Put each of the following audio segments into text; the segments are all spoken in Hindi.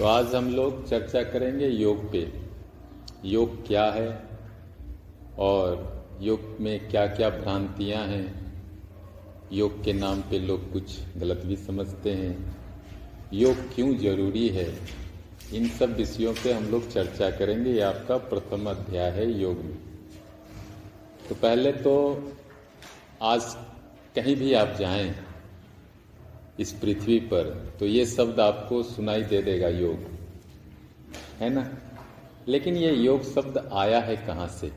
तो आज हम लोग चर्चा करेंगे योग पे। योग क्या है और योग में क्या क्या भ्रांतियाँ हैं। योग के नाम पे लोग कुछ गलत भी समझते हैं। योग क्यों ज़रूरी है? इन सब विषयों पे हम लोग चर्चा करेंगे। ये आपका प्रथम अध्याय है योग में। तो पहले तो आज कहीं भी आप जाएँ इस पृथ्वी पर तो ये शब्द आपको सुनाई दे देगा योग। है ना? लेकिन ये योग शब्द आया है कहाँ से?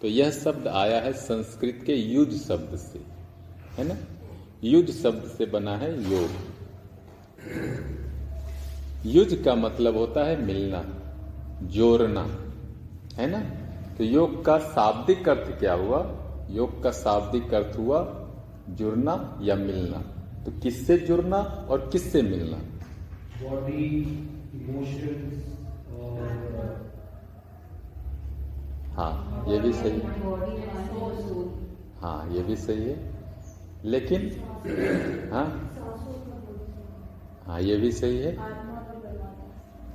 तो यह शब्द आया है संस्कृत के युज शब्द से। है ना? युज शब्द से बना है योग। युज का मतलब होता है मिलना, जोड़ना। है ना? तो योग का शाब्दिक अर्थ क्या हुआ? योग का शाब्दिक अर्थ हुआ जुड़ना या मिलना। तो किससे जुड़ना और किससे मिलना? बॉडी इमोशंस और हाँ ये भी सही। हाँ ये भी सही है। लेकिन हाँ? हाँ ये भी सही है।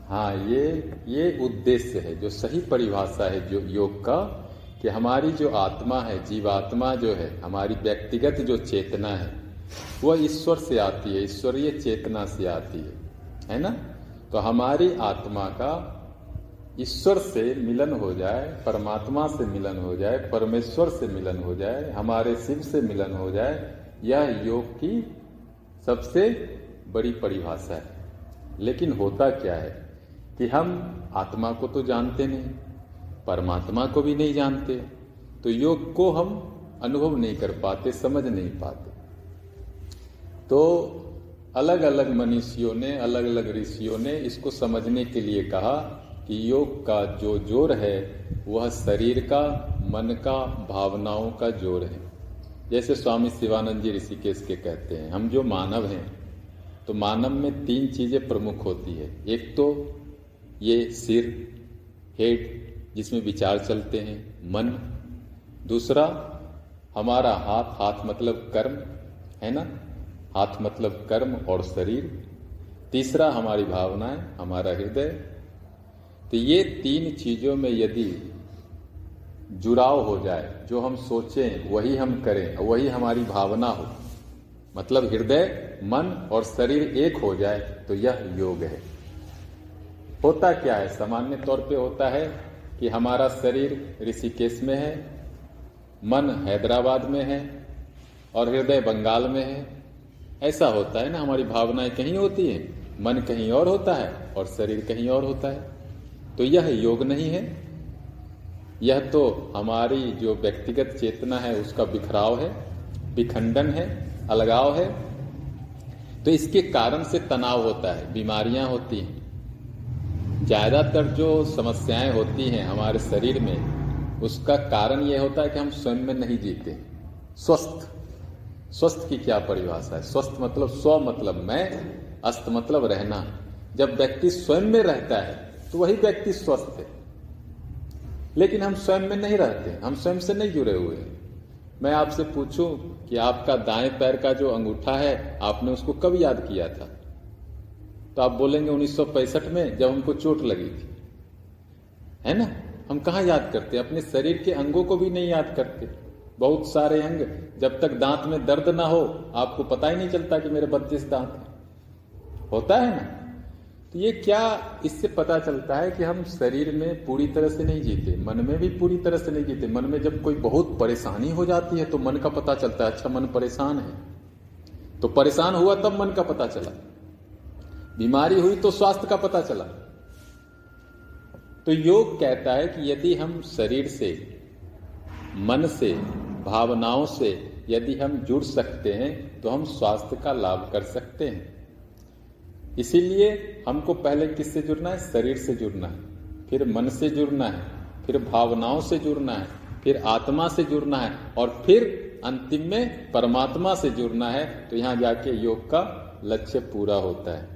हाँ ये ये उद्देश्य है जो सही परिभाषा है जो योग का कि हमारी जो आत्मा है जीवात्मा जो है हमारी व्यक्तिगत जो चेतना है वह ईश्वर से आती है, ईश्वरीय चेतना से आती है है ना? तो हमारी आत्मा का ईश्वर से मिलन हो जाए, परमात्मा से मिलन हो जाए, परमेश्वर से मिलन हो जाए, हमारे शिव से मिलन हो जाए, यह योग की सबसे बड़ी परिभाषा है। लेकिन होता क्या है कि हम आत्मा को तो जानते नहीं, परमात्मा को भी नहीं जानते तो योग को हम अनुभव नहीं कर पाते, समझ नहीं पाते। तो अलग अलग मनीषियों ने अलग अलग ऋषियों ने इसको समझने के लिए कहा कि योग का जो ज़ोर है, वह शरीर का, मन का, भावनाओं का ज़ोर है। जैसे स्वामी शिवानंद जी ऋषिकेश के कहते हैं, हम जो मानव हैं तो मानव में तीन चीज़ें प्रमुख होती है। एक तो ये सिर, हेड, जिसमें विचार चलते हैं, मन। दूसरा, हमारा हाथ हाथ मतलब कर्म, है ना? हाथ मतलब कर्म और शरीर। तीसरा हमारी भावनाएँ, हमारा हृदय। तो ये तीन चीज़ों में यदि जुड़ाव हो जाए, जो हम सोचें, वही हम करें, वही हमारी भावना हो मतलब हृदय, मन और शरीर एक हो जाए तो यह योग है। होता क्या है? सामान्य तौर पे होता है कि हमारा शरीर ऋषिकेश में है, मन हैदराबाद में है, और हृदय बंगाल में है। ऐसा होता है ना, हमारी भावनाएँ कहीं होती है, मन कहीं और होता है और शरीर कहीं और होता है। तो यह योग नहीं है। यह तो हमारी जो व्यक्तिगत चेतना है, उसका बिखराव है, विखंडन है, अलगाव है। तो इसके कारण से तनाव होता है, बीमारियाँ होती हैं। ज़्यादातर जो समस्याएँ होती हैं हमारे शरीर में, उसका कारण यह होता है कि हम स्वयं में नहीं जीते, स्वस्थ। स्वस्थ की क्या परिभाषा है? स्वस्थ मतलब स्व मतलब मैं, अस्त मतलब रहना। जब व्यक्ति स्वयं में रहता है तो वही व्यक्ति स्वस्थ है। लेकिन हम स्वयं में नहीं रहते, हम स्वयं से नहीं जुड़े हुए हैं। मैं आपसे पूछूँ कि आपका दाएँ पैर का जो अंगूठा है, आपने उसको कब याद किया था? तो आप बोलेंगे 1965 में, जब हमको चोट लगी थी। है ना? हम कहा याद करते? अपने शरीर के अंगों को भी नहीं याद करते। बहुत सारे अंग, जब तक दांत में दर्द ना हो, आपको पता ही नहीं चलता कि मेरे बत्तीस दांत हैं। होता है ना? तो ये क्या इससे पता चलता है कि हम शरीर में पूरी तरह से नहीं जीते, मन में भी पूरी तरह से नहीं जीते। मन में जब कोई बहुत परेशानी हो जाती है तो मन का पता चलता है अच्छा मन परेशान है। तो परेशान हुआ, तब मन का पता चला। बीमारी हुई तो स्वास्थ्य का पता चला। तो योग कहता है कि यदि हम शरीर से, मन से भावनाओं से यदि हम जुड़ सकते हैं तो हम स्वास्थ्य का लाभ कर सकते हैं। इसीलिए हमको पहले किससे जुड़ना है? शरीर से जुड़ना है। फिर मन से जुड़ना है, फिर भावनाओं से जुड़ना है, फिर आत्मा से जुड़ना है, और फिर अंतिम में परमात्मा से जुड़ना है। तो यहाँ जाके योग का लक्ष्य पूरा होता है।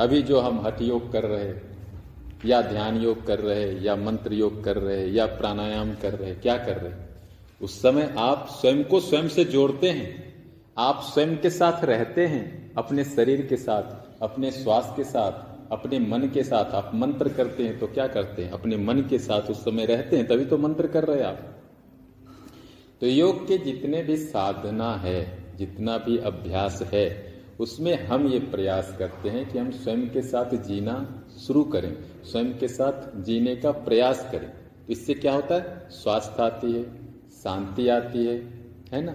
अभी जो हम हठ योग कर रहे या ध्यान योग कर रहे या मंत्र योग कर रहे या प्राणायाम कर रहे क्या कर रहे उस समय आप स्वयं को स्वयं से जोड़ते हैं। आप स्वयं के साथ रहते हैं, अपने शरीर के साथ, अपने श्वास के साथ, अपने मन के साथ। आप मंत्र करते हैं तो क्या करते हैं? अपने मन के साथ उस समय रहते हैं, तभी तो मंत्र कर रहे आप। तो योग के जितने भी साधना है, जितना भी अभ्यास है, उसमें हम ये प्रयास करते हैं कि हम स्वयं के साथ जीना शुरू करें, स्वयं के साथ जीने का प्रयास करें। इससे क्या होता है? स्वास्थ्य आती है शांति आती है है ना?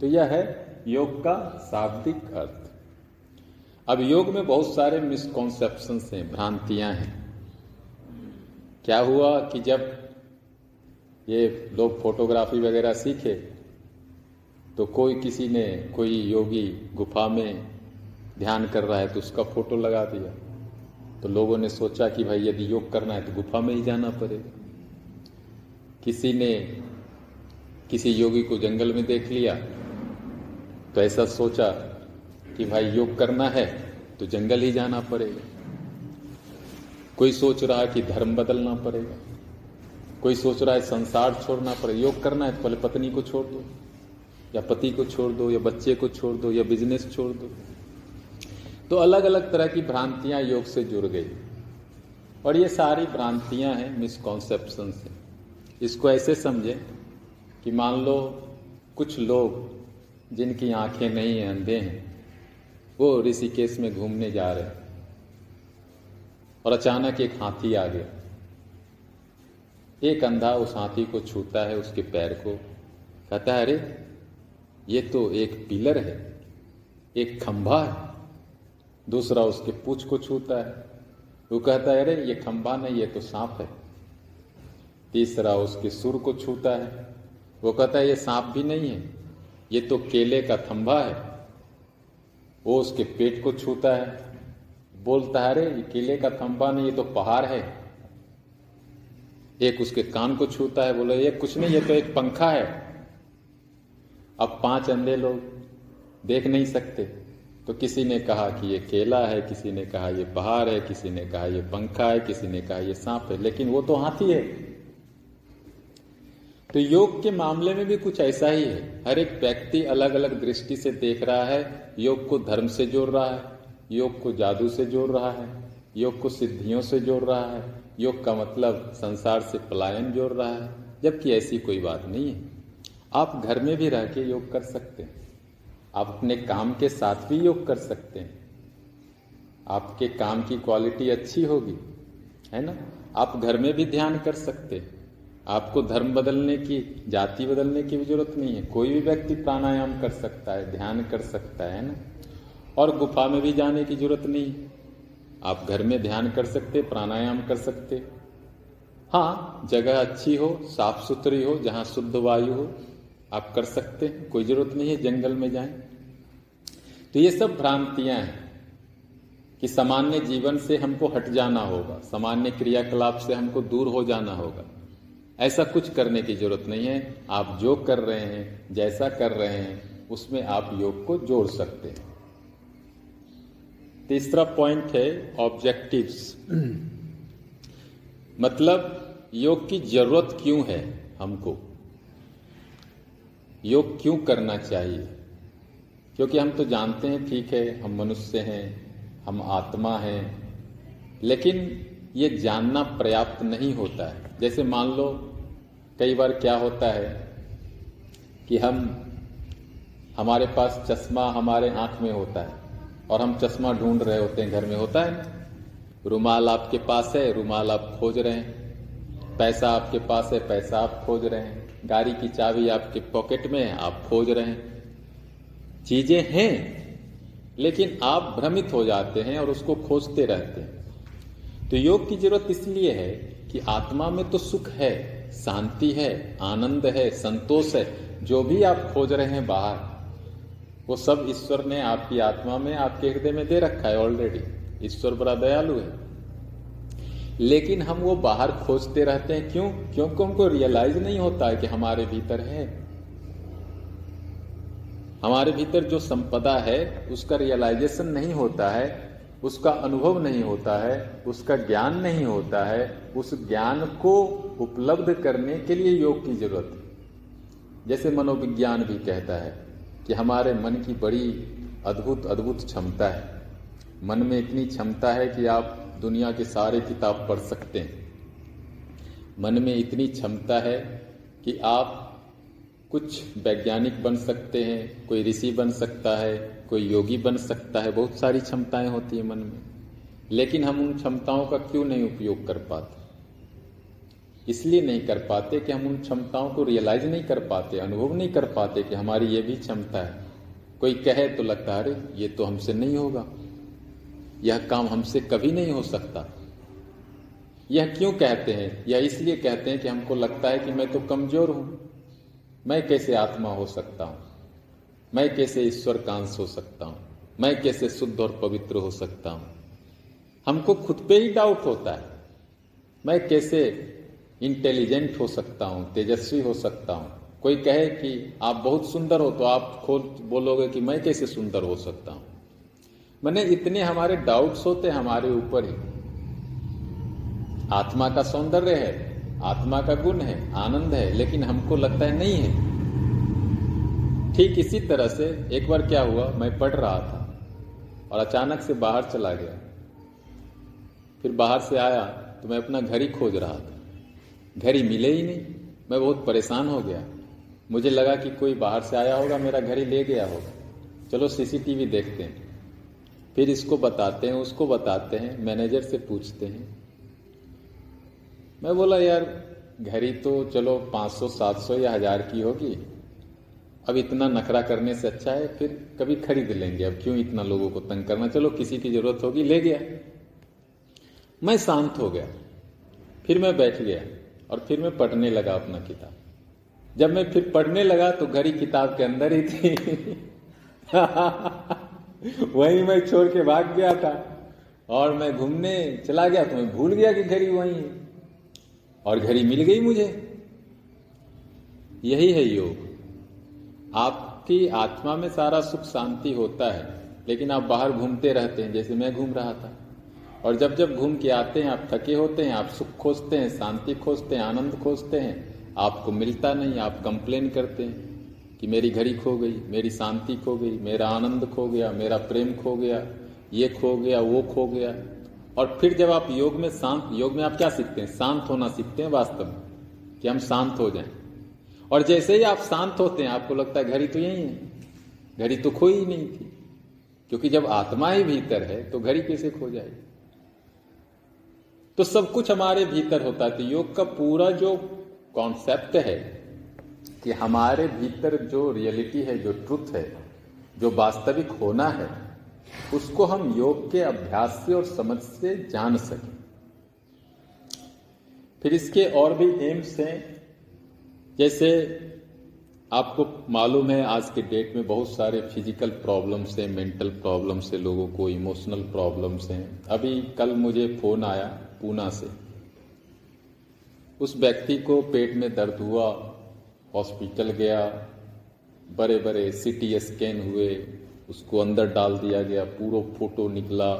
तो यह है योग का शाब्दिक अर्थ। अब योग में बहुत सारे मिसकॉन्सेप्शन हैं, भ्रांतियाँ हैं। क्या हुआ कि जब ये लोग फोटोग्राफी वगैरह सीखे तो कोई किसी ने, कोई योगी गुफा में ध्यान कर रहा है तो उसका फ़ोटो लगा दिया। तो लोगों ने सोचा कि भाई यदि योग करना है तो गुफा में ही जाना पड़ेगा। किसी ने किसी योगी को जंगल में देख लिया तो ऐसा सोचा कि भाई योग करना है तो जंगल ही जाना पड़ेगा। कोई सोच रहा है कि धर्म बदलना पड़ेगा। कोई सोच रहा है संसार छोड़ना पड़ेगा। योग करना है तो पहले पत्नी को छोड़ दो, या पति को छोड़ दो, या बच्चे को छोड़ दो, या बिज़नेस छोड़ दो। तो अलग अलग तरह की भ्रांतियाँ योग से जुड़ गई। और ये सारी भ्रांतियाँ हैं मिसकॉन्सेप्शन से इसको ऐसे समझें कि मान लो कुछ लोग जिनकी आँखें नहीं हैं, अंधे हैं, वो ऋषिकेश में घूमने जा रहे हैं और अचानक एक हाथी आ गया। एक अंधा उस हाथी को छूता है उसके पैर को, कहता है, अरे, ये तो एक पिलर है, एक खंभा है। दूसरा उसके पूछ को छूता है। वो कहता है, अरे, ये खंभा नहीं, ये तो सांप है। तीसरा उसके सुर को छूता है। वो कहता है, ये सांप भी नहीं है, ये तो केले का थंभा है। वो उसके पेट को छूता है, बोलता है, अरे, ये केले का थंभा नहीं, ये तो पहाड़ है। एक उसके कान को छूता है, बोले, ये कुछ नहीं, ये तो एक पंखा है। अब पाँच अंधे लोग देख नहीं सकते तो किसी ने कहा कि ये केला है, किसी ने कहा ये पहाड़ है, किसी ने कहा ये पंखा है, किसी ने कहा ये सांप है, लेकिन वो तो हाथी है। तो योग के मामले में भी कुछ ऐसा ही है। हर एक व्यक्ति अलग अलग दृष्टि से देख रहा है। योग को धर्म से जोड़ रहा है, योग को जादू से जोड़ रहा है, योग को सिद्धियों से जोड़ रहा है, योग का मतलब संसार से पलायन जोड़ रहा है, जबकि ऐसी कोई बात नहीं है। आप घर में भी रह के योग कर सकते हैं। आप अपने काम के साथ भी योग कर सकते हैं। आपके काम की क्वालिटी अच्छी होगी, है ना? आप घर में भी ध्यान कर सकते हैं। आपको धर्म बदलने की, जाति बदलने की भी ज़रूरत नहीं है। कोई भी व्यक्ति प्राणायाम कर सकता है, ध्यान कर सकता है ना? और गुफा में भी जाने की ज़रूरत नहीं। आप घर में ध्यान कर सकते, प्राणायाम कर सकते। हाँ जगह अच्छी हो, साफ़ सुथरी हो, जहाँ शुद्ध वायु हो, आप कर सकते हैं। कोई ज़रूरत नहीं है, जंगल में जाएँ। तो ये सब भ्रांतियाँ हैं कि सामान्य जीवन से हमको हट जाना होगा। सामान्य क्रियाकलाप से हमको दूर हो जाना होगा। ऐसा कुछ करने की ज़रूरत नहीं है। आप जो कर रहे हैं, जैसा कर रहे हैं, उसमें आप योग को जोड़ सकते हैं। तीसरा पॉइंट है ऑब्जेक्टिव्स मतलब योग की ज़रूरत क्यों है हमको? योग क्यों करना चाहिए? क्योंकि हम तो जानते हैं, ठीक है, हम मनुष्य हैं, हम आत्मा हैं, लेकिन ये जानना पर्याप्त नहीं होता है। जैसे मान लो कई बार क्या होता है कि हम, हमारे पास चश्मा हमारे आँख में होता है और हम चश्मा ढूंढ रहे होते हैं, घर में होता है। रुमाल आपके पास है, रुमाल आप खोज रहे हैं। पैसा आपके पास है, पैसा आप खोज रहे हैं। गाड़ी की चाबी आपके पॉकेट में है, आप खोज रहे हैं। चीज़ें हैं, लेकिन आप भ्रमित हो जाते हैं और उसको खोजते रहते हैं। तो योग की ज़रूरत इसलिए है कि आत्मा में तो सुख है। शांति है, आनंद है, संतोष है, जो भी आप खोज रहे हैं बाहर, वो सब ईश्वर ने आपकी आत्मा में, आपके हृदय में दे रखा है ऑलरेडी ईश्वर बड़ा दयालु है। लेकिन हम वो बाहर खोजते रहते हैं, क्यों? क्योंकि हमको रियलाइज़ नहीं होता है कि हमारे भीतर है। हमारे भीतर जो संपदा है, उसका रियलाइजेशन नहीं होता है, उसका अनुभव नहीं होता है, उसका ज्ञान नहीं होता है, उस ज्ञान को उपलब्ध करने के लिए योग की ज़रूरत है। जैसे मनोविज्ञान भी कहता है कि हमारे मन की बड़ी अद्भुत अद्भुत क्षमता है। मन में इतनी क्षमता है कि आप दुनिया के सारे किताब पढ़ सकते हैं। मन में इतनी क्षमता है कि आप कुछ वैज्ञानिक बन सकते हैं, कोई ऋषि बन सकता है, कोई योगी बन सकता है, बहुत सारी क्षमताएँ होती है मन में। लेकिन हम उन क्षमताओं का क्यों नहीं उपयोग कर पाते? इसलिए नहीं कर पाते कि हम उन क्षमताओं को रियलाइज़ नहीं कर पाते, अनुभव नहीं कर पाते कि हमारी ये भी क्षमता है। कोई कहे तो लगता है, अरे, ये तो हमसे नहीं होगा। यह काम हमसे कभी नहीं हो सकता। यह क्यों कहते हैं? यह इसलिए कहते हैं कि हमको लगता है कि मैं तो कमज़ोर हूँ। मैं कैसे आत्मा हो सकता हूँ? मैं कैसे ईश्वर कांश हो सकता हूँ? मैं कैसे शुद्ध और पवित्र हो सकता हूँ? हमको खुद पे ही डाउट होता है। मैं कैसे इंटेलिजेंट हो सकता हूँ, तेजस्वी हो सकता हूँ। कोई कहे कि आप बहुत सुंदर हो तो आप खोल बोलोगे कि मैं कैसे सुंदर हो सकता हूँ? मैंने इतने हमारे डाउट्स होते हमारे ऊपर ही। आत्मा का सौंदर्य है, आत्मा का गुण है, आनंद है, लेकिन हमको लगता है नहीं है। ठीक इसी तरह से एक बार क्या हुआ, मैं पढ़ रहा था और अचानक से बाहर चला गया। फिर बाहर से आया तो मैं अपना घर ही खोज रहा था। घर ही मिले ही नहीं। मैं बहुत परेशान हो गया। मुझे लगा कि कोई बाहर से आया होगा, मेरा घर ही ले गया होगा। चलो सीसीटीवी देखते हैं। फिर इसको बताते हैं, उसको बताते हैं, मैनेजर से पूछते हैं। मैं बोला, यार घड़ी तो चलो 500 700 या हज़ार की होगी। अब इतना नखरा करने से अच्छा है, फिर कभी खरीद लेंगे। अब क्यों इतना लोगों को तंग करना? चलो किसी की ज़रूरत होगी, ले गया। मैं शांत हो गया। फिर मैं बैठ गया। और फिर मैं पढ़ने लगा अपना किताब। जब मैं फिर पढ़ने लगा तो घड़ी किताब के अंदर ही थी। वहीं मैं छोड़ के भाग गया था और मैं घूमने चला गया तो मैं भूल गया कि घड़ी वहीं है। और घड़ी मिल गई मुझे। यही है योग। आपकी आत्मा में सारा सुख शांति होता है, लेकिन आप बाहर घूमते रहते हैं, जैसे मैं घूम रहा था। और जब जब घूम के आते हैं, आप थके होते हैं, आप सुख खोजते हैं, शांति खोजते हैं, आनंद खोजते हैं, आपको मिलता नहीं, आप कंप्लेन करते हैं कि मेरी घड़ी खो गई, मेरी शांति खो गई, मेरा आनंद खो गया, मेरा प्रेम खो गया, ये खो गया, वो खो गया। और फिर जब आप योग में शांत, योग में आप क्या सीखते हैं? शांत होना सीखते हैं वास्तव में, कि हम शांत हो जाएँ। और जैसे ही आप शांत होते हैं, आपको लगता है घड़ी तो यही है, घड़ी तो खोई ही नहीं थी, क्योंकि जब आत्मा ही भीतर है तो घड़ी कैसे खो जाएगी? तो सब कुछ हमारे भीतर होता है। तो योग का पूरा जो कॉन्सेप्ट है कि हमारे भीतर जो रियलिटी है, जो ट्रुथ है, जो वास्तविक होना है, उसको हम योग के अभ्यास से और समझ से जान सकें। फिर इसके और भी एम्स हैं। जैसे आपको मालूम है, आज के डेट में बहुत सारे फ़िज़िकल प्रॉब्लम्स हैं मेंटल प्रॉब्लम्स है, लोगों को इमोशनल प्रॉब्लम्स हैं। अभी कल मुझे फ़ोन आया। पूना से। उस व्यक्ति को पेट में दर्द हुआ, हॉस्पिटल गया बड़े बड़े सीटी स्कैन हुए, उसको अंदर डाल दिया गया, पूरा फ़ोटो निकला,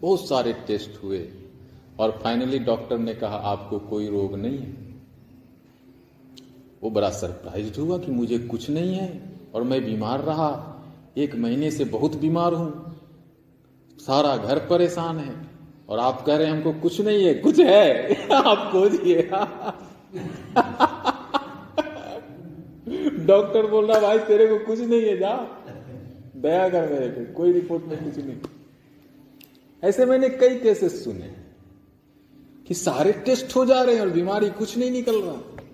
बहुत सारे टेस्ट हुए। और फाइनली डॉक्टर ने कहा, आपको कोई रोग नहीं है। वो बड़ा सरप्राइज़ हुआ कि मुझे कुछ नहीं है और मैं बीमार रहा। एक महीने से बहुत बीमार हूँ। सारा घर परेशान है। और आप कह रहे हैं, हमको कुछ नहीं है, कुछ है। आप खोजिए डॉक्टर बोल रहा, भाई, तेरे को कुछ नहीं है, जा। दया कर मेरे पे, कोई रिपोर्ट में कुछ नहीं। ऐसे मैंने कई केसेस सुने कि सारे टेस्ट हो जा रहे हैं और बीमारी कुछ नहीं निकल रहा।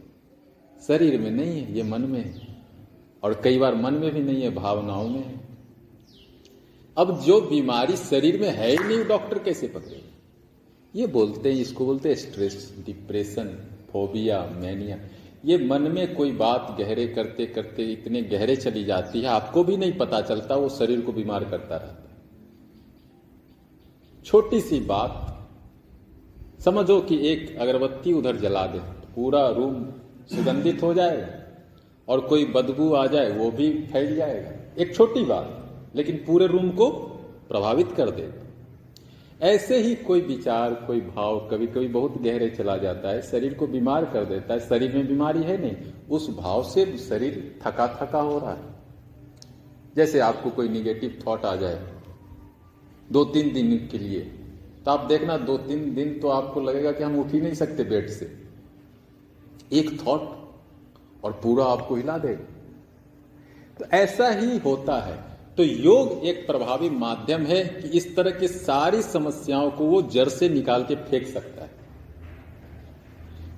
शरीर में नहीं है, ये मन में है। और कई बार मन में भी नहीं है, भावनाओं में है। अब जो बीमारी शरीर में है ही नहीं, डॉक्टर कैसे पकड़े ये बोलते हैं, इसको बोलते हैं स्ट्रेस डिप्रेशन फोबिया मैनिया ये मन में कोई बात गहरे करते करते इतने गहरे चली जाती है, आपको भी नहीं पता चलता, वो शरीर को बीमार करता रहता छोटी सी बात, समझो कि एक अगरबत्ती उधर जला दे तो पूरा रूम सुगंधित हो जाएगा और कोई बदबू आ जाए, वो भी फैल जाएगा। एक छोटी बात, लेकिन पूरे रूम को प्रभावित कर दे ऐसे ही कोई विचार, कोई भाव कभी कभी बहुत गहरे चला जाता है, शरीर को बीमार कर देता है, शरीर में बीमारी है नहीं, उस भाव से शरीर थका थका हो रहा है। जैसे आपको कोई निगेटिव थॉट आ जाए दो तीन दिन के लिए तो आप देखना दो तीन दिन तो आपको लगेगा कि हम उठ ही नहीं सकते बेड से। एक थॉट और पूरा आपको हिला देगा। तो ऐसा ही होता है। तो योग एक प्रभावी माध्यम है कि इस तरह की सारी समस्याओं को वो जड़ से निकाल के फेंक सकता है।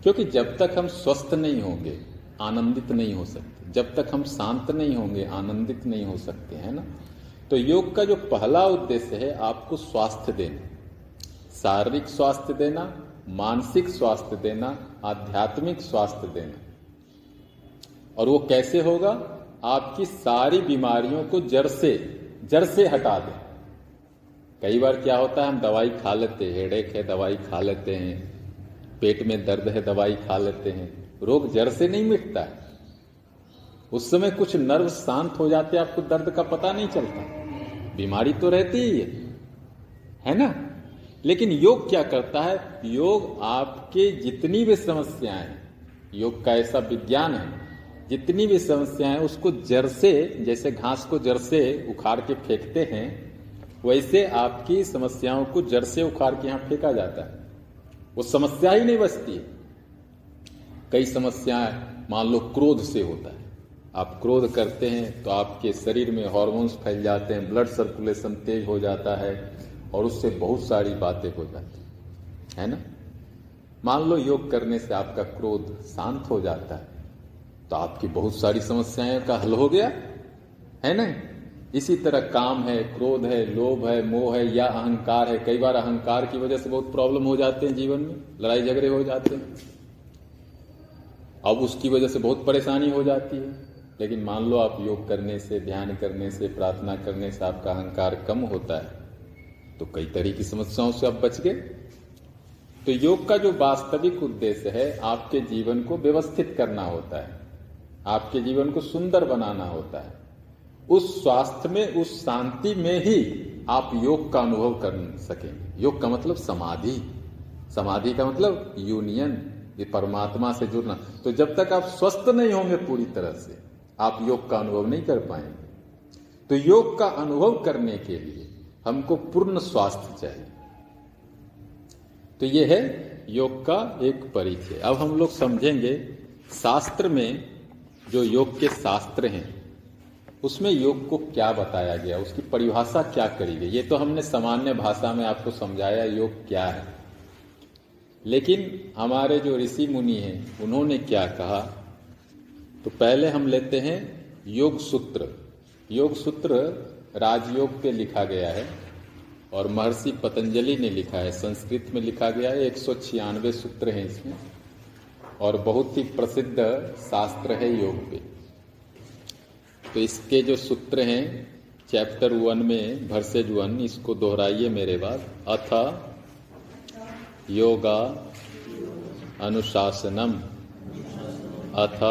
क्योंकि जब तक हम स्वस्थ नहीं होंगे, आनंदित नहीं हो सकते, जब तक हम शांत नहीं होंगे, आनंदित नहीं हो सकते, है ना? तो योग का जो पहला उद्देश्य है, आपको स्वास्थ्य देना। शारीरिक स्वास्थ्य देना, मानसिक स्वास्थ्य देना, आध्यात्मिक स्वास्थ्य देना। और वो कैसे होगा? आपकी सारी बीमारियों को जड़ से जड़ से हटा दे। कई बार क्या होता है, हम दवाई खा लेते हैं, हेडेक है, दवाई खा लेते हैं, पेट में दर्द है, दवाई खा लेते हैं। रोग जड़ से नहीं मिटता है। उस समय कुछ नर्व शांत हो जाते आपको दर्द का पता नहीं चलता। बीमारी तो रहती ही है है ना? लेकिन योग क्या करता है? योग आपके जितनी भी समस्याएँ योग का ऐसा विज्ञान है जितनी भी समस्याएँ उसको जड़ से, जैसे घास को जड़ से उखाड़ के फेंकते हैं, वैसे आपकी समस्याओं को जड़ से उखाड़ के यहाँ फेंका जाता है। वो समस्या ही नहीं बचती कई समस्याएँ मान लो क्रोध से होता है। आप क्रोध करते हैं तो आपके शरीर में हॉर्मोन्स फैल जाते हैं ब्लड सर्कुलेशन तेज हो जाता है और उससे बहुत सारी बातें हो जाती है ना? मान लो योग करने से आपका क्रोध शांत हो जाता है। तो आपकी बहुत सारी समस्याएँ का हल हो गया, है ना? इसी तरह काम है, क्रोध है, लोभ है, मोह है, या अहंकार है, कई बार अहंकार की वजह से बहुत प्रॉब्लम हो जाते हैं जीवन में, लड़ाई झगड़े हो जाते हैं। अब उसकी वजह से बहुत परेशानी हो जाती है। लेकिन मान लो आप योग करने से, ध्यान करने से, प्रार्थना करने से आपका अहंकार कम होता है तो कई तरह की समस्याओं से आप बच गए। तो योग का जो वास्तविक उद्देश्य है, आपके जीवन को व्यवस्थित करना होता है। आपके जीवन को सुंदर बनाना होता है। उस स्वास्थ्य में, उस शांति में ही आप योग का अनुभव कर सकेंगे। योग का मतलब समाधि। समाधि का मतलब यूनियन ये परमात्मा से जुड़ना। तो जब तक आप स्वस्थ नहीं होंगे पूरी तरह से, आप योग का अनुभव नहीं कर पाएँगे। तो योग का अनुभव करने के लिए हमको पूर्ण स्वास्थ्य चाहिए। तो यह है योग का एक परिचय। अब हम लोग समझेंगे शास्त्र में जो योग के शास्त्र हैं, उसमें योग को क्या बताया गया, उसकी परिभाषा क्या करी गई? ये तो हमने सामान्य भाषा में आपको समझाया योग क्या है। लेकिन हमारे जो ऋषि मुनि हैं, उन्होंने क्या कहा? तो पहले हम लेते हैं योग सूत्र। योग सूत्र राजयोग पे लिखा गया है और महर्षि पतंजलि ने लिखा है, संस्कृत में लिखा गया है, एक सौ छियानवे सूत्र हैं इसमें। और बहुत ही प्रसिद्ध शास्त्र है योग पे। तो इसके जो सूत्र हैं चैप्टर वन में भरसेज वन इसको दोहराइए मेरे बाद अथ योगा अनुशासनम। अथ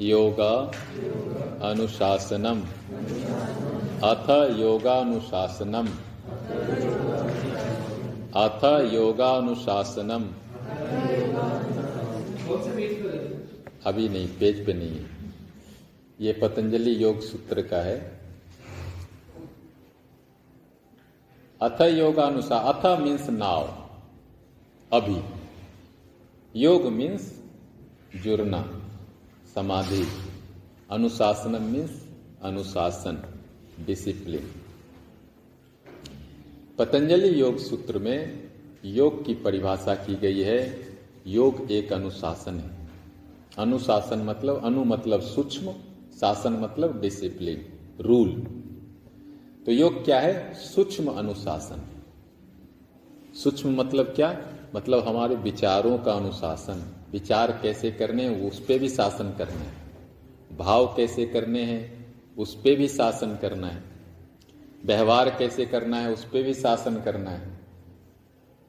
योगा अनुशासनम। अथ योगानुशासनम। अथ योगानुशासनम। अभी नहीं, पेज पे नहीं है। ये पतंजलि योग सूत्र का है। अथ योगानुसार अथ मीन्स नाव अभी। योग मीन्स जुड़ना, समाधि। अनुशासन मीन्स अनुशासन डिसिप्लिन पतंजलि योग सूत्र में योग की परिभाषा की गई है। योग एक अनुशासन है। अनुशासन मतलब अनु मतलब सूक्ष्म, शासन मतलब डिसिप्लिन रूल तो योग क्या है? सूक्ष्म अनुशासन। सूक्ष्म मतलब क्या? मतलब हमारे विचारों का अनुशासन। विचार कैसे करने हैं? उस पर भी शासन करना है। भाव कैसे करने हैं? उस पर भी शासन करना है। व्यवहार कैसे करना है? उस पर भी शासन करना है।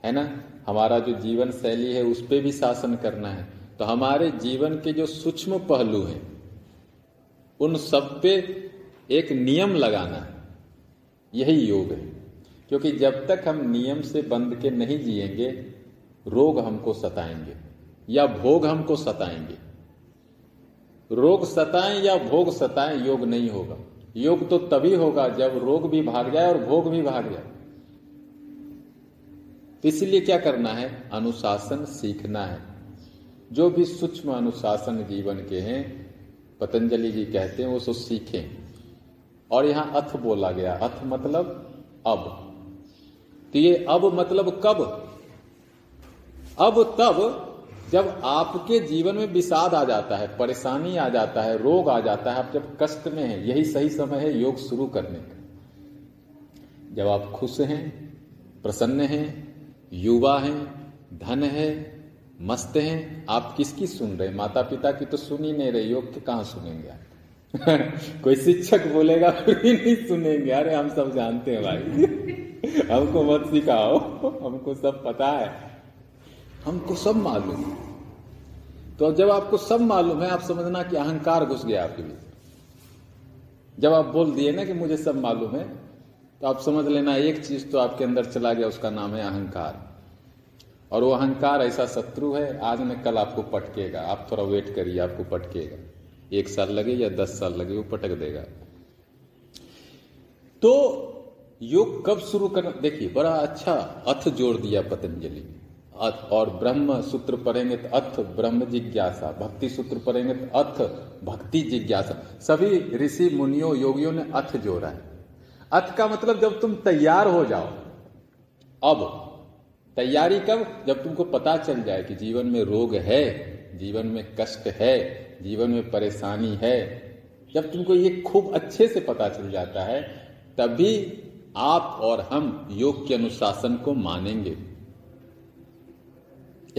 है ना? हमारा जो जीवन शैली है, उस पर भी शासन करना है। तो हमारे जीवन के जो सूक्ष्म पहलू हैं, उन सब पे एक नियम लगाना यही योग है। क्योंकि जब तक हम नियम से बंध के नहीं जिएँगे, रोग हमको सताएँगे, या भोग हमको सताएँगे। रोग सताएँ या भोग सताएँ, योग नहीं होगा। योग तो तभी होगा जब रोग भी भाग जाए और भोग भी भाग जाए। तो इसलिए क्या करना है? अनुशासन सीखना है। जो भी सूक्ष्म अनुशासन जीवन के हैं, पतंजलि जी कहते हैं, वो सब सीखें। और यहाँ अथ बोला गया। अथ मतलब अब। तो ये अब मतलब कब? अब तब जब आपके जीवन में विषाद आ जाता है, परेशानी आ जाता है, रोग आ जाता है, आप जब कष्ट में हैं, यही सही समय है योग शुरू करने का। जब आप खुश हैं, प्रसन्न हैं युवा हैं, धन है, मस्त हैं। आप किसकी सुन रहे माता पिता की तो सुन ही नहीं रहे। योग के कहाँ सुनेंगे आप? कोई शिक्षक बोलेगा फिर नहीं सुनेंगे। अरे, हम सब जानते हैं भाई। हमको मत सिखाओ। हमको सब पता है। हमको सब मालूम है। तो जब आपको सब मालूम है, आप समझना कि अहंकार घुस गया आपके बीच जब आप बोल दिए ना कि मुझे सब मालूम है तो आप समझ लेना, एक चीज़ तो आपके अंदर चला गया, उसका नाम है अहंकार। और वो अहंकार ऐसा शत्रु है, आज न कल आपको पटकेगा। आप थोड़ा वेट करिए, आपको पटकेगा। एक साल लगे या दस साल लगे, वो पटक देगा। तो योग कब शुरू करना, देखिए, बड़ा अच्छा अथ जोड़ दिया पतंजलि। अथ और ब्रह्म सूत्र पढ़ेंगे तो अथ ब्रह्म जिज्ञासा, भक्ति सूत्र पढ़ेंगे तो अथ भक्ति जिज्ञासा। सभी ऋषि मुनियों, योगियों ने अथ जोड़ा है। अथ का मतलब जब तुम तैयार हो जाओ, अब तैयारी कब? जब तुमको पता चल जाए कि जीवन में रोग है, जीवन में कष्ट है, जीवन में परेशानी है, जब तुमको ये खूब अच्छे से पता चल जाता है, तभी आप और हम योग के अनुशासन को मानेंगे।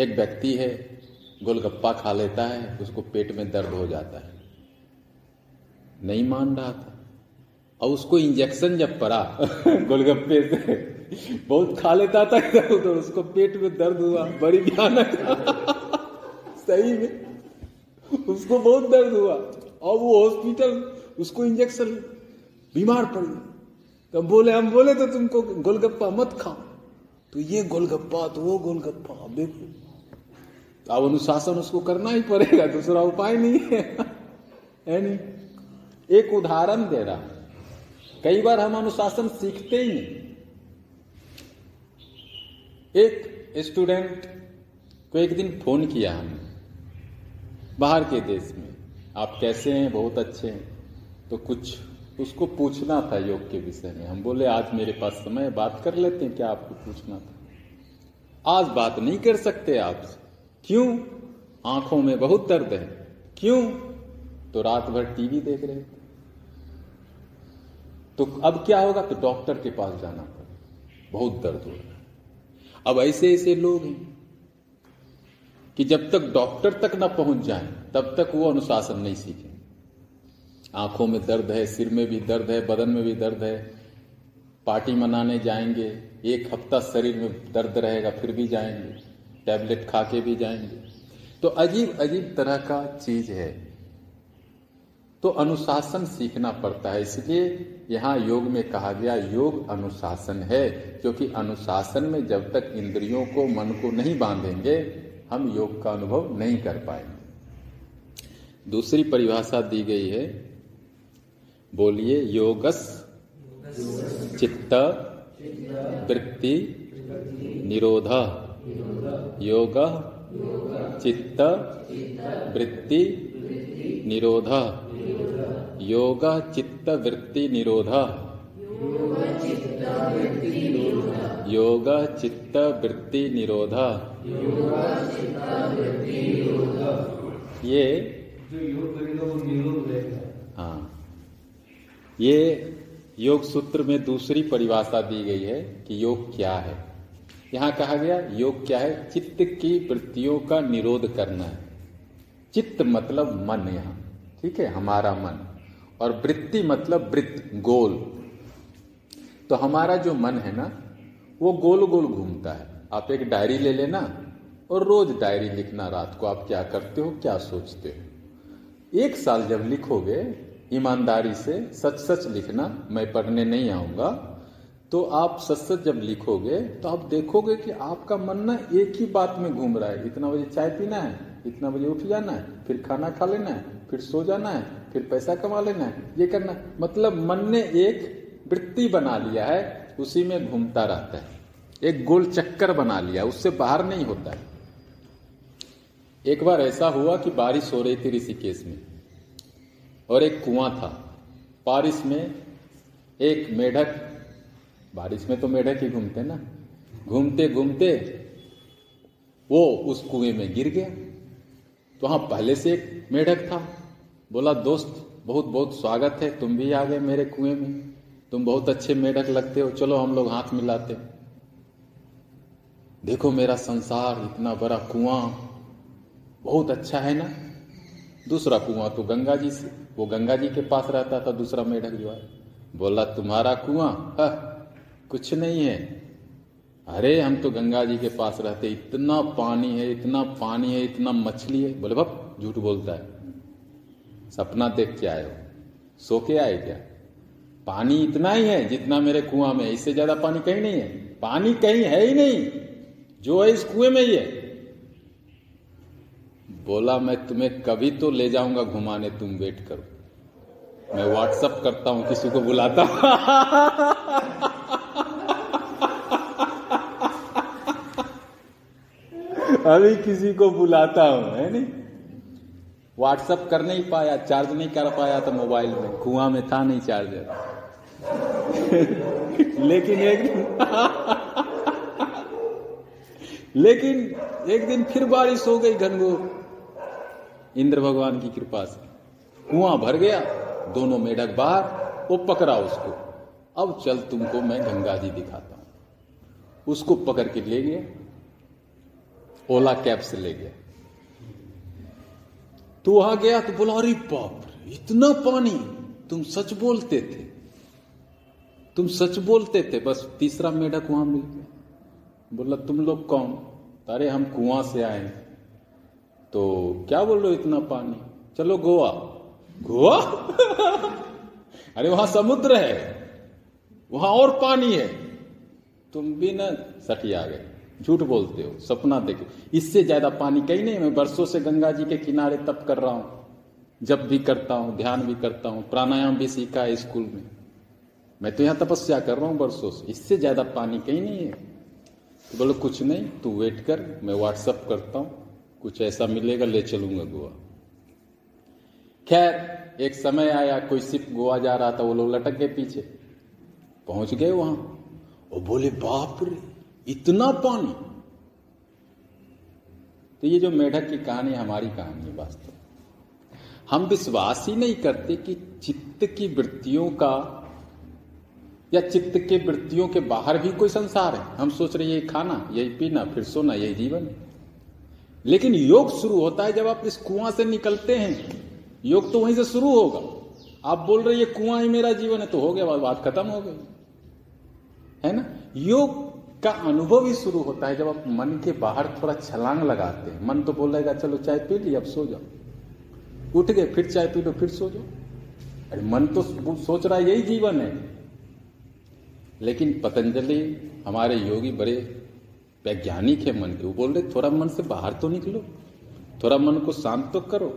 एक व्यक्ति है, गोलगप्पा खा लेता है, उसको पेट में दर्द हो जाता है। नहीं मान रहा था। और उसको इंजेक्शन जब पड़ा, गोलगप्पे से बहुत खा लेता था इधर उधर, उसको पेट में दर्द हुआ, बड़ी भयानक। सही में। उसको बहुत दर्द हुआ। और वो हॉस्पिटल उसको इंजेक्शन बीमार पड़ गया। तो बोले, हम बोले तो तुमको गोलगप्पा मत खाओ। तो ये गोलगप्पा तो वो गोलगप्पा देखो। तो अब अनुशासन उसको करना ही पड़ेगा, दूसरा उपाय नहीं है। है नहीं। एक उदाहरण दे रहा। कई बार हम अनुशासन सीखते ही नहीं। एक स्टूडेंट को एक दिन फ़ोन किया हमने, बाहर के देश में। आप कैसे हैं? बहुत अच्छे हैं। तो कुछ उसको पूछना था योग के विषय में। हम बोले, आज मेरे पास समय बात कर लेते हैं, क्या आपको पूछना था? आज बात नहीं कर सकते आपसे क्यों? आँखों में बहुत दर्द है। क्यों? तो रात भर टीवी देख रहे थे। तो अब क्या होगा? तो डॉक्टर के पास जाना पड़ा बहुत दर्द हो रहा है। अब ऐसे ऐसे लोग हैं कि जब तक डॉक्टर तक ना पहुँच जाए, तब तक वो अनुशासन नहीं सीखे। आँखों में दर्द है, सिर में भी दर्द है, बदन में भी दर्द है। पार्टी मनाने जाएँगे, एक हफ़्ता शरीर में दर्द रहेगा, फिर भी जाएँगे। टैबलेट खा के भी जाएँगे। तो अजीब अजीब तरह का चीज़ है। तो अनुशासन सीखना पड़ता है, इसलिए यहाँ योग में कहा गया योग अनुशासन है, क्योंकि अनुशासन में जब तक इंद्रियों को मन को नहीं बांधेंगे, हम योग का अनुभव नहीं कर पाएँगे। दूसरी परिभाषा दी गई है, बोलिए योगस चित्त वृत्ति निरोध योग चित्त वृत्ति निरोध। योग चित्त वृत्ति निरोध। योग चित्त वृत्ति निरोध। ये जो योग करेगा वो निरोध रहेगा। हाँ। ये योग सूत्र में दूसरी परिभाषा दी गई है कि योग क्या है। यहाँ कहा गया योग क्या है? चित्त की वृत्तियों का निरोध करना है। चित्त मतलब मन यहाँ। ठीक है? हमारा मन। और वृत्ति मतलब वृत्त, गोल। तो हमारा जो मन है ना, वो गोल गोल घूमता है। आप एक डायरी ले लेना और रोज डायरी लिखना, रात को आप क्या करते हो, क्या सोचते हो। एक साल जब लिखोगे, ईमानदारी से सच सच लिखना, मैं पढ़ने नहीं आऊँगा तो आप सच सच जब लिखोगे तो आप देखोगे कि आपका मन ना एक ही बात में घूम रहा है। इतना बजे चाय पीना है, इतना बजे उठ जाना है, फिर खाना खा लेना है, फिर सो जाना है फिर पैसा कमा लेना है, ये करना। मतलब मन ने एक वृत्ति बना लिया है, उसी में घूमता रहता है। एक गोल चक्कर बना लिया, उससे बाहर नहीं होता है। एक बार ऐसा हुआ कि बारिश हो रही थी ऋषिकेश में, और एक कुआँ था। बारिश में एक मेढक, बारिश में तो मेढक ही घूमते ना। घूमते घूमते वो उस कुएँ में गिर गया। तो वहाँ पहले से एक मेढक था बोला, दोस्त, बहुत बहुत स्वागत है। तुम भी आ गए मेरे कुएँ में। तुम बहुत अच्छे मेढक लगते हो। चलो हम लोग हाथ मिलाते देखो मेरा संसार इतना बड़ा कुआँ। बहुत अच्छा है ना? दूसरा कुआँ तो गंगा जी से, वो गंगा जी के पास रहता था, दूसरा मेढक जो है। बोला, तुम्हारा कुआँ? कुछ नहीं है। अरे, हम तो गंगा जी के पास रहते इतना पानी है, इतना पानी है, इतना मछली है। बोले बप झूठ बोलता है। सपना देख के आए हो। सो के आए क्या? पानी इतना ही है जितना मेरे कुआँ में इससे ज़्यादा पानी कहीं नहीं है। पानी कहीं है ही नहीं। जो है इस कुएँ में ही है। बोला, मैं तुम्हें कभी तो ले जाऊँगा घुमाने, तुम वेट करो। मैं व्हाट्सअप करता हूँ, किसी को बुलाता अभी किसी को बुलाता हूँ, है नहीं? व्हाट्सअप कर नहीं पाया चार्ज नहीं कर पाया था मोबाइल में, कुआँ में था नहीं चार्जर लेकिन एक दिन लेकिन एक दिन फिर बारिश हो गई घनघोर इंद्र भगवान की कृपा से। कुआँ भर गया, दोनों मेढक बाहर, वो पकड़ा उसको। अब चल तुमको मैं गंगा जी दिखाता हूँ। उसको पकड़ के ले गया, ओला कैब से ले गया। तो वहाँ गया तो बोला, अरे बाप इतना पानी तुम सच बोलते थे। तुम सच बोलते थे, बस तीसरा मेढक वहाँ मिल गया। बोला, तुम लोग कौन? अरे हम कुआँ से आए तो क्या बोल रहे हो इतना पानी? चलो गोवा। गोवा? अरे वहाँ समुद्र है। वहाँ और पानी है। तुम भी ना सटी आ गए। झूठ बोलते हो, सपना देखो। इससे ज़्यादा पानी कहीं नहीं, मैं बरसों से गंगा जी के किनारे तप कर रहा हूँ। जब भी करता हूँ, ध्यान भी करता हूँ, प्राणायाम भी सीखा है स्कूल में। मैं तो यहाँ तपस्या कर रहा हूँ बरसों से। इससे ज़्यादा पानी कहीं नहीं है। तो बोलो, कुछ नहीं, तू वेट कर, मैं व्हाट्सअप करता हूँ। कुछ ऐसा मिलेगा, ले चलूँगा गोवा। खैर, एक समय आया, कोई सिप गोवा जा रहा था, वो लोग लटक गए पीछे। पहुँच गए वहाँ। और बोले, बाप रे इतना पानी। तो ये जो मेढक की कहानी हमारी कहानी है वास्तव। हम विश्वास ही नहीं करते कि चित्त की वृत्तियों का या चित्त के वृत्तियों के बाहर भी कोई संसार है। हम सोच रहे यही खाना यही पीना, फिर सोना यही जीवन। है लेकिन योग शुरू होता है जब आप इस कुआँ से निकलते हैं। योग तो वहीं से शुरू होगा। आप बोल रहे ये कुआँ ही मेरा जीवन है तो हो गया, बात खत्म हो गई। है ना? योग का अनुभव ही शुरू होता है जब आप मन के बाहर थोड़ा छलांग लगाते हैं। मन तो बोलेगा चलो चाय पी ली, अब सो जाओ। उठ गए, फिर चाय पी लो, फिर सो जाओ। अरे मन तो सोच रहा है, यही जीवन है। लेकिन पतंजलि हमारे योगी बड़े वैज्ञानिक है मन के। वो बोल रहे, थोड़ा मन से बाहर तो निकलो, थोड़ा मन को शांत तो करो।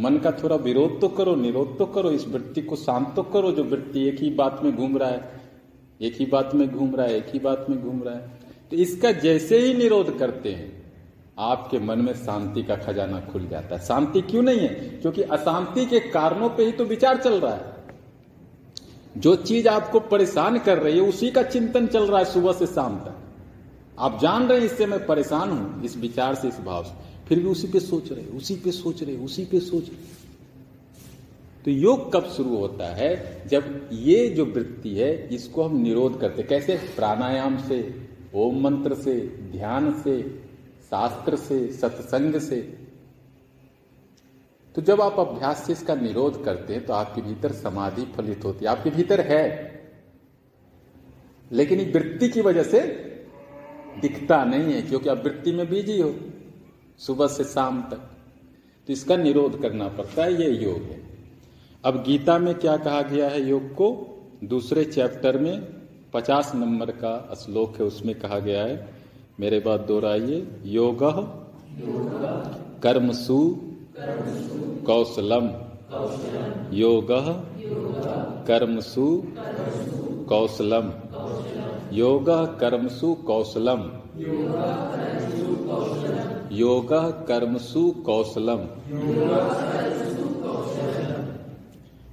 मन का थोड़ा विरोध तो करो, निरोध तो करो। इस वृत्ति को शांत तो करो, जो वृत्ति एक ही बात में घूम रहा है। एक ही बात में घूम रहा है, एक ही बात में घूम रहा है। तो इसका जैसे ही निरोध करते हैं, आपके मन में शांति का खजाना खुल जाता है। शांति क्यों नहीं है? क्योंकि अशांति के कारणों पे ही तो विचार चल रहा है। जो चीज़ आपको परेशान कर रही है, उसी का चिंतन चल रहा है सुबह से शाम तक। आप जान रहे हैं, इससे मैं परेशान हूँ, इस विचार से, इस भाव से। फिर भी उसी पे सोच रहे, उसी पे सोच रहे, उसी पे सोच रहे। तो योग कब शुरू होता है? जब ये जो वृत्ति है, इसको हम निरोध करते कैसे? प्राणायाम से, ओम मंत्र से, ध्यान से, शास्त्र से, सत्संग से। तो जब आप अभ्यास से इसका निरोध करते हैं तो आपके भीतर समाधि फलित होती है। आपके भीतर है। लेकिन ये वृत्ति की वजह से दिखता नहीं है, क्योंकि आप वृत्ति में बिज़ी हो, सुबह से शाम तक। तो इसका निरोध करना पड़ता है, ये योग है। अब गीता में क्या कहा गया है योग को? दूसरे चैप्टर में पचास नंबर का श्लोक है, उसमें कहा गया है, मेरे बात दोहराइए, योग कर्मसु कौशलम। योग कर्मसु कौशलम। योग कर्मसु कौशलम। योग कर्मसु कौशलम।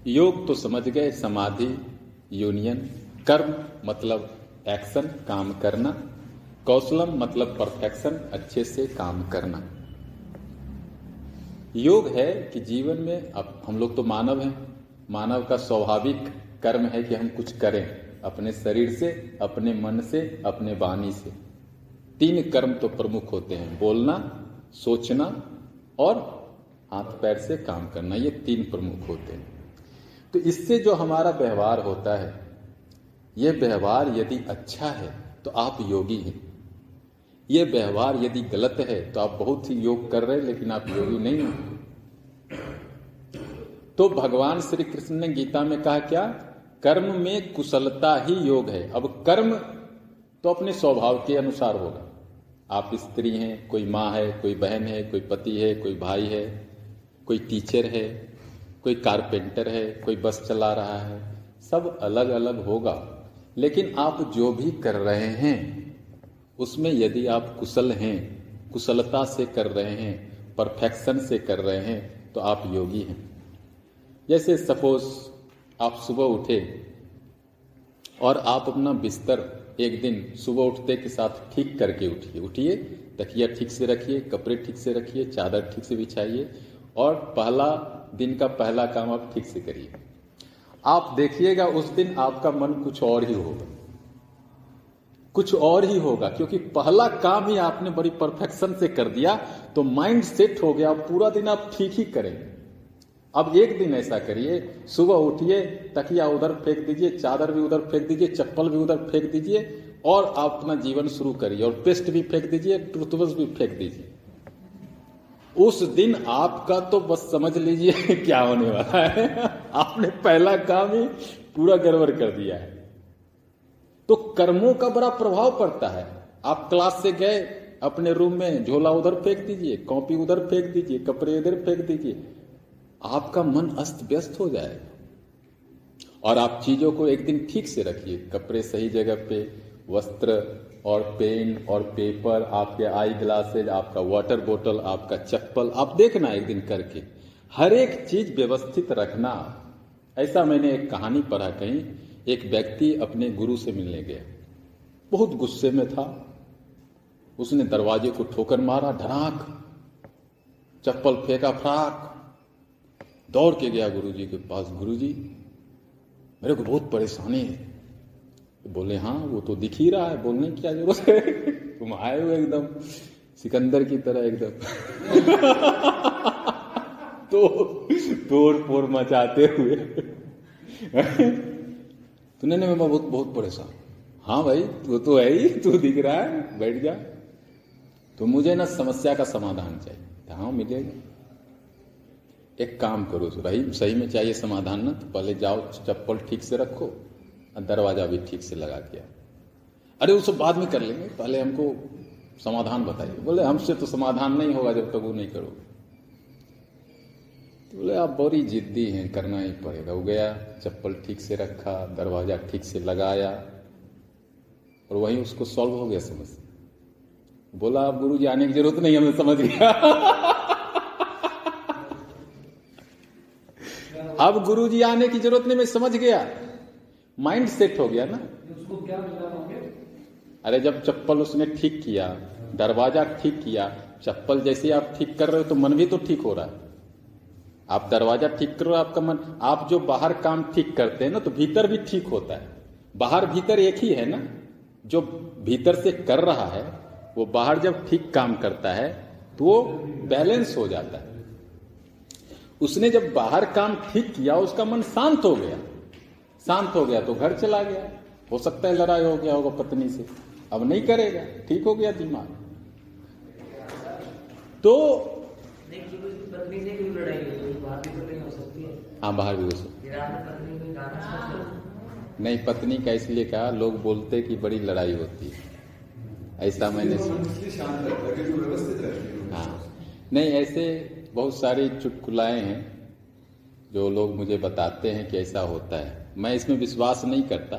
योग तो समझ गए, समाधि यूनियन कर्म मतलब एक्शन काम करना। कौशलम मतलब परफेक्शन अच्छे से काम करना। योग है कि जीवन में अब हम लोग तो मानव हैं। मानव का स्वाभाविक कर्म है कि हम कुछ करें, अपने शरीर से, अपने मन से, अपने वाणी से। तीन कर्म तो प्रमुख होते हैं, बोलना, सोचना और हाथ पैर से काम करना, ये तीन प्रमुख होते हैं। तो इससे जो हमारा व्यवहार होता है, ये व्यवहार यदि अच्छा है तो आप योगी हैं। ये व्यवहार यदि गलत है तो आप बहुत ही योग कर रहे हैं, लेकिन आप योगी नहीं हैं। तो भगवान श्री कृष्ण ने गीता में कहा क्या? कर्म में कुशलता ही योग है। अब कर्म तो अपने स्वभाव के अनुसार होगा। आप स्त्री हैं, कोई माँ है, कोई बहन है, कोई पति है, कोई भाई है, कोई टीचर है कोई कारपेंटर है, कोई बस चला रहा है, सब अलग अलग होगा। लेकिन आप जो भी कर रहे हैं, उसमें यदि आप कुशल हैं, कुशलता से कर रहे हैं, परफेक्शन से कर रहे हैं तो आप योगी हैं। जैसे सपोज़ आप सुबह उठे और आप अपना बिस्तर एक दिन सुबह उठते के साथ ठीक करके उठिए। उठिए, तकिया ठीक से रखिए, कपड़े ठीक से रखिए, चादर ठीक से बिछाइए और पहला दिन का पहला काम आप ठीक से करिए। आप देखिएगा उस दिन आपका मन कुछ और ही होगा। कुछ और ही होगा, क्योंकि पहला काम ही आपने बड़ी परफेक्शन से कर दिया तो माइंड सेट हो गया पूरा दिन आप ठीक ही करेंगे। अब एक दिन ऐसा करिए, सुबह उठिए, तकिया उधर फेंक दीजिए, चादर भी उधर फेंक दीजिए, चप्पल भी उधर फेंक दीजिए, और आप अपना जीवन शुरू करिए, और पेस्ट भी फेंक दीजिए, टूथब्रश भी फेंक दीजिए। उस दिन आपका तो बस समझ लीजिए क्या होने वाला है। आपने पहला काम ही पूरा गड़बड़ कर दिया है। तो कर्मों का बड़ा प्रभाव पड़ता है। आप क्लास से गए, अपने रूम में झोला उधर फेंक दीजिए, कॉपी उधर फेंक दीजिए, कपड़े इधर फेंक दीजिए, आपका मन अस्त व्यस्त हो जाएगा और आप चीज़ों को एक दिन ठीक से रखिए, कपड़े सही जगह पे वस्त्र और पेन और पेपर, आपके आई ग्लासेज, आपका वाटर बोतल आपका चप्पल, आप देखना एक दिन करके। हर एक चीज़ व्यवस्थित रखना। ऐसा मैंने एक कहानी पढ़ा कहीं, एक व्यक्ति अपने गुरु से मिलने गया। बहुत गुस्से में था। उसने दरवाजे को ठोकर मारा ढराक चप्पल फेंका, फ्राक। दौड़ के गया गुरुजी के पास। गुरुजी, मेरे को बहुत परेशानी है। बोले हाँ वो तो दिख ही रहा है, बोलने की क्या ज़रूरत है? तुम आए हो एकदम, सिकंदर की तरह एकदम। तो तोड़ फोड़ मचाते हुए। तो नहीं, मैं बहुत बहुत परेशान हाँ। भाई तू तो है ही, तू दिख रहा है, बैठ जा। तो मुझे ना समस्या का समाधान चाहिए। हाँ मिलेगा? एक काम करो भाई सही में चाहिए समाधान ना तो पहले जाओ, चप्पल ठीक से रखो दरवाज़ा भी ठीक से लगा दिया। अरे, वो सब बाद में कर लेंगे। पहले हमको समाधान बताइए। बोले, हमसे तो समाधान नहीं होगा जब तक वो नहीं करोगे। तो बोले, आप बड़ी जिद्दी हैं, करना ही पड़ेगा। वो गया, चप्पल ठीक से रखा, दरवाज़ा ठीक से लगाया, और वहीं उसको सॉल्व हो गया समस्या बोला, आप गुरु जी आने की ज़रूरत नहीं हमें समझ गया अब गुरु जी आने की ज़रूरत नहीं, मैं समझ गया। माइंड सेट हो गया ना? उसको क्या मिला होंगे? अरे जब चप्पल उसने ठीक किया दरवाज़ा ठीक किया चप्पल जैसे आप ठीक कर रहे हो तो मन भी तो ठीक हो रहा है। आप दरवाज़ा ठीक कर रहे हो आपका मन आप जो बाहर काम ठीक करते हैं ना तो भीतर भी ठीक होता है। बाहर भीतर एक ही है ना? जो भीतर से कर रहा है वो बाहर जब ठीक काम करता है तो वो बैलेंस हो जाता है। उसने जब बाहर काम ठीक किया उसका मन शांत हो गया। शांत हो गया तो घर चला गया। हो सकता है लड़ाई हो गया होगा पत्नी से। अब नहीं करेगा। ठीक हो गया दिमाग। तो नहीं कि कोई पत्नी से भी लड़ाई हो बाहर भी हो सकती है। हाँ हो नहीं पत्नी का इसलिए कहा लोग बोलते कि बड़ी लड़ाई होती है। ऐसा मैंने है है हाँ। नहीं ऐसे बहुत सारी चुटकुलाएँ हैं जो लोग मुझे बताते हैं कि ऐसा होता है। मैं इसमें विश्वास नहीं करता,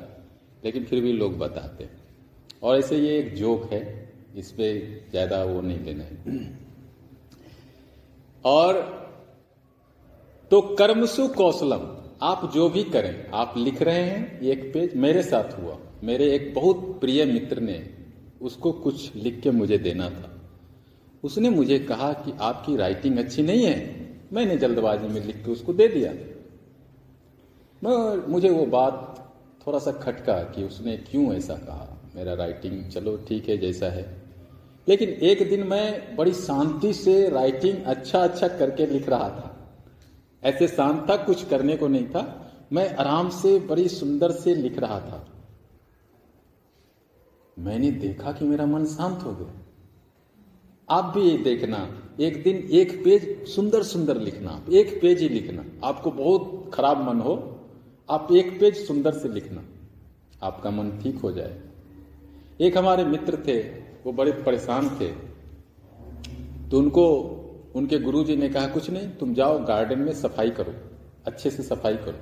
लेकिन फिर भी लोग बताते और ऐसे ये एक जोक है, इस पर ज़्यादा वो नहीं लेना है। और तो कर्मसु कौशलम आप जो भी करें, आप लिख रहे हैं एक पेज मेरे साथ हुआ। मेरे एक बहुत प्रिय मित्र ने उसको कुछ लिख के मुझे देना था। उसने मुझे कहा कि आपकी राइटिंग अच्छी नहीं है, मैंने जल्दबाजी में लिख के उसको दे दिया। मुझे वो बात थोड़ा सा खटका कि उसने क्यों ऐसा कहा। मेरा राइटिंग चलो ठीक है जैसा है। लेकिन एक दिन मैं बड़ी शांति से राइटिंग अच्छा अच्छा करके लिख रहा था। ऐसे शांत था कुछ करने को नहीं था। मैं आराम से बड़ी सुंदर से लिख रहा था। मैंने देखा कि मेरा मन शांत हो गया। आप भी ये देखना, एक दिन एक पेज सुंदर सुंदर लिखना, एक पेज ही लिखना। आपको बहुत खराब मन हो। आप एक पेज सुंदर से लिखना। आपका मन ठीक हो जाए। एक हमारे मित्र थे, वो बड़े परेशान थे। तो उनको, उनके गुरुजी ने कहा, कुछ नहीं, तुम जाओ गार्डन में सफ़ाई करो। अच्छे से सफ़ाई करो।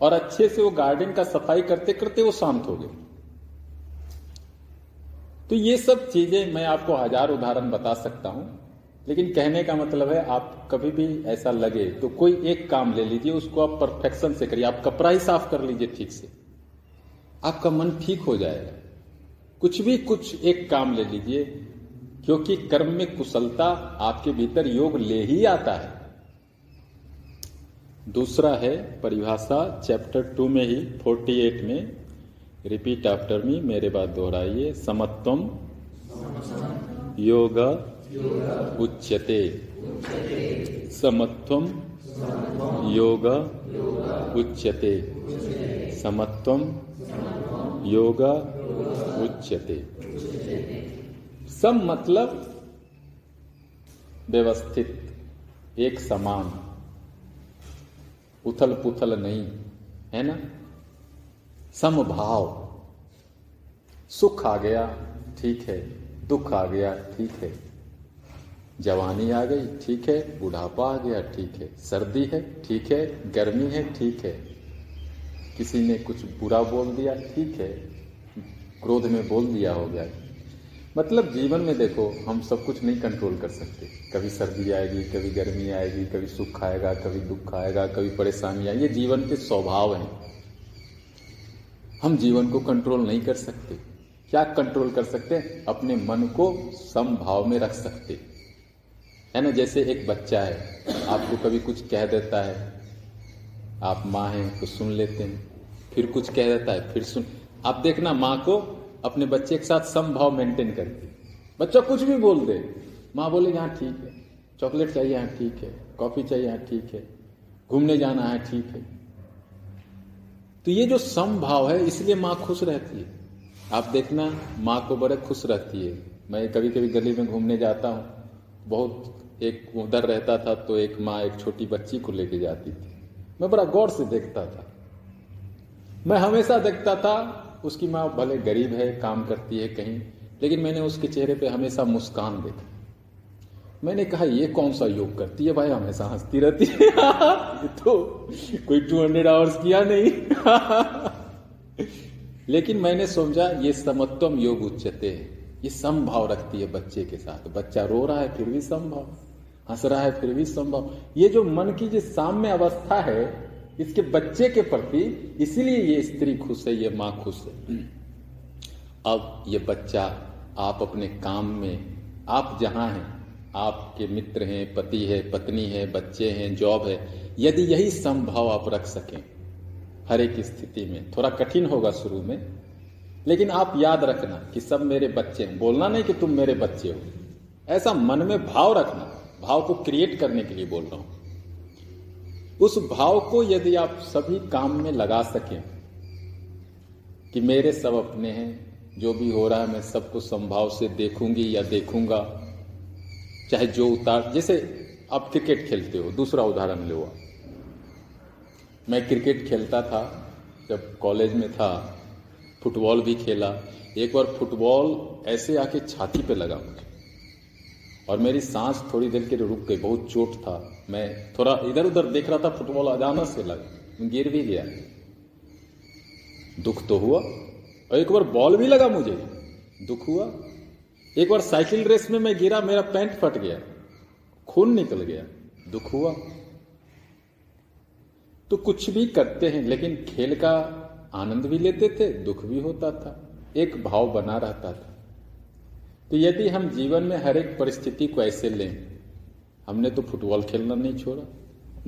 और अच्छे से वो गार्डन का सफ़ाई करते करते वो शांत हो गए। तो ये सब चीज़ें मैं आपको हज़ार उदाहरण बता सकता हूँ। लेकिन कहने का मतलब है, आप कभी भी ऐसा लगे तो कोई एक काम ले लीजिए, उसको आप परफेक्शन से करिए आप कपड़ा ही साफ़ कर लीजिए ठीक से। आपका मन ठीक हो जाएगा। कुछ भी कुछ एक काम ले लीजिए, क्योंकि कर्म में कुशलता आपके भीतर योग ले ही आता है। दूसरा है परिभाषा, चैप्टर टू में ही, फोर्टी एट में, रिपीट आफ्टर मी, मेरे बात दोहराइए, समत्वम, योग उच्यते। समत्वम योग उच्यते। समत्वम योग उच्यते। सम मतलब व्यवस्थित एक समान। उथल पुथल नहीं है ना? समभाव। सुख आ गया ठीक है। दुख आ गया ठीक है। जवानी आ गई, ठीक है, बुढ़ापा आ गया, ठीक है, सर्दी है, ठीक है, गर्मी है, ठीक है। किसी ने कुछ बुरा बोल दिया, ठीक है, क्रोध में बोल दिया हो गया। मतलब जीवन में देखो, हम सब कुछ नहीं कंट्रोल कर सकते। कभी सर्दी आएगी, कभी गर्मी आएगी, कभी सुख आएगा, कभी दुख आएगा, कभी परेशानी आएगी। ये जीवन के स्वभाव हैं। हम जीवन को कंट्रोल नहीं कर सकते। क्या कंट्रोल कर सकते? अपने मन को समभाव में रख सकते। है ना, जैसे एक बच्चा है, आपको कभी कुछ कह देता है, आप माँ हैं तो सुन लेते हैं, फिर कुछ कह देता है, फिर सुन। आप देखना, माँ को अपने बच्चे के साथ समभाव मेंटेन करती बच्चा कुछ भी बोल दे, माँ बोले, यहाँ ठीक है, चॉकलेट चाहिए, यहाँ ठीक है, कॉफ़ी चाहिए, यहाँ ठीक है, घूमने जाना है ठीक है। तो ये जो समभाव है, इसलिए माँ खुश रहती है। आप देखना, माँ को बड़े खुश रहती है। मैं कभी कभी गली में घूमने जाता हूँ बहुत एक उधर रहता था तो एक माँ एक छोटी बच्ची को लेके जाती थी। मैं बड़ा गौर से देखता था। मैं हमेशा देखता था, उसकी माँ भले गरीब है, काम करती है कहीं, लेकिन मैंने उसके चेहरे पे हमेशा मुस्कान देखा। मैंने कहा, ये कौन सा योग करती है भाई? हमेशा हंसती रहती है। तो कोई टू हंड्रेड आवर्स किया नहीं। लेकिन मैंने समझा ये समत्वम योग उच्चते है। ये समभाव रखती है बच्चे के साथ। बच्चा रो रहा है, फिर भी समभाव हंस रहा है, फिर भी संभव। ये जो मन की जो साम्य अवस्था है, इसके बच्चे के प्रति इसीलिए ये स्त्री खुश है, ये माँ खुश है। अब ये बच्चा, आप अपने काम में, आप जहाँ हैं, आपके मित्र हैं, पति है, पत्नी है, बच्चे हैं, जॉब है, यदि यही संभव आप रख सकें, हर एक स्थिति में, थोड़ा कठिन होगा शुरू में लेकिन आप याद रखना कि सब मेरे बच्चे हैं। बोलना नहीं कि तुम मेरे बच्चे हो। ऐसा मन में भाव रखना। भाव को क्रिएट करने के लिए बोल रहा हूँ। उस भाव को यदि आप सभी काम में लगा सकें कि मेरे सब अपने हैं, जो भी हो रहा है, मैं सबको संभाव से देखूँगी या देखूँगा, चाहे जो उतार, जैसे आप क्रिकेट खेलते हो, दूसरा उदाहरण लो मैं क्रिकेट खेलता था जब कॉलेज में था। फुटबॉल भी खेला। एक बार फुटबॉल ऐसे आके छाती पे लगा मुझे। और मेरी सांस थोड़ी देर के लिए रुक गई, बहुत चोट था। मैं थोड़ा इधर उधर देख रहा था, फुटबॉल अचानक से लगा। गिर भी गया। दुख तो हुआ, और एक बार बॉल भी लगा मुझे। दुख हुआ। एक बार साइकिल रेस में मैं गिरा, मेरा पैंट फट गया। खून निकल गया। दुख हुआ। तो कुछ भी करते हैं, लेकिन खेल का आनंद भी लेते थे, दुख भी होता था, एक भाव बना रहता था। तो यदि हम जीवन में हर एक परिस्थिति को ऐसे लें, हमने तो फुटबॉल खेलना नहीं छोड़ा,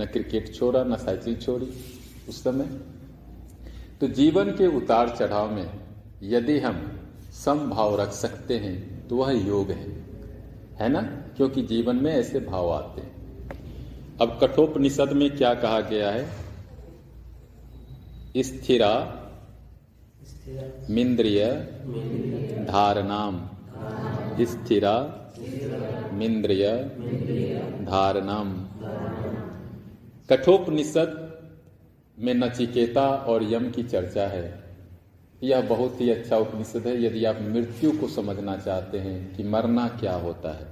न क्रिकेट छोड़ा, न साइकिल छोड़ी उस समय। तो जीवन के उतार चढ़ाव में यदि हम समभाव रख सकते हैं तो वह योग है। है ना? क्योंकि जीवन में ऐसे भाव आते हैं। अब कठोपनिषद में क्या कहा गया है? स्थिरा मिंद्रिय धारणाम। स्थिरा मिंद्रिय धारणाम। कठोपनिषद में नचिकेता और यम की चर्चा है। यह बहुत ही अच्छा उपनिषद है। यदि आप मृत्यु को समझना चाहते हैं कि मरना क्या होता है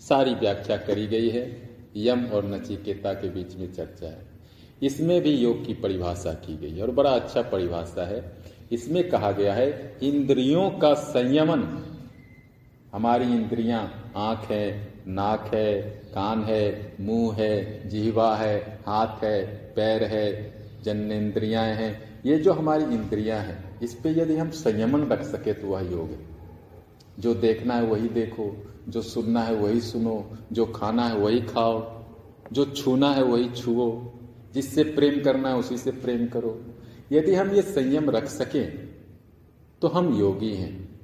सारी व्याख्या करी गई है। यम और नचिकेता के बीच में चर्चा है। इसमें भी योग की परिभाषा की गई है, और बड़ा अच्छा परिभाषा है। इसमें कहा गया है, इंद्रियों का संयमन। हमारी इंद्रियाँ, आँख है, नाक है, कान है, मुँह है जीवा है, हाथ है, पैर है जन्नेन्द्रियाँ हैं। ये जो हमारी इंद्रियाँ हैं, इस पे यदि हम संयमन रख सके तो वह योग है। जो देखना है वही देखो, जो सुनना है वही सुनो, जो खाना है वही खाओ, जो छूना है वही छुओ। जिससे प्रेम करना है, उसी से प्रेम करो। यदि हम ये संयम रख सकें तो हम योगी हैं।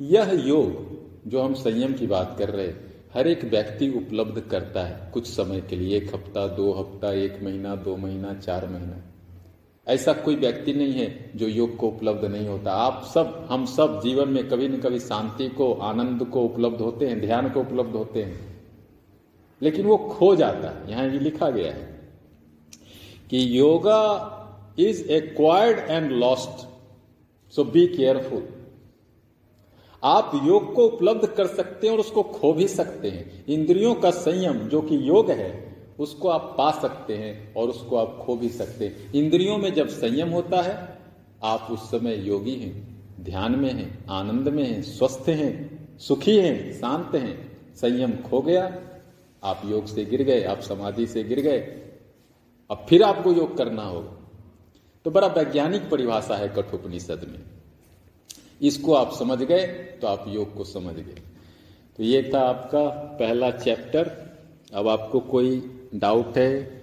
यह योग जो हम संयम की बात कर रहे हैं, हर एक व्यक्ति उपलब्ध करता है, कुछ समय के लिए, एक हफ़्ता, दो हफ़्ता, एक महीना, दो महीना, चार महीना। ऐसा कोई व्यक्ति नहीं है जो योग को उपलब्ध नहीं होता। आप सब, हम सब जीवन में कभी न कभी शांति को, आनंद को उपलब्ध होते हैं, ध्यान को उपलब्ध होते हैं। लेकिन वो खो जाता है। यहाँ ये लिखा गया है। कि yoga is acquired and lost so be careful आप योग को उपलब्ध कर सकते हैं और उसको खो भी सकते हैं। इंद्रियों का संयम जो कि योग है, उसको आप पा सकते हैं और उसको आप खो भी सकते हैं। इंद्रियों में जब संयम होता है, आप उस समय योगी हैं, ध्यान में हैं, आनंद में हैं, स्वस्थ हैं, सुखी हैं, शांत हैं। संयम खो गया, आप योग से गिर गए, आप समाधि से गिर गए अब फिर आपको योग करना हो तो बड़ा वैज्ञानिक परिभाषा है कठोपनिषद में। इसको आप समझ गए तो आप योग को समझ गए। तो ये था आपका पहला चैप्टर। अब आपको कोई डाउट है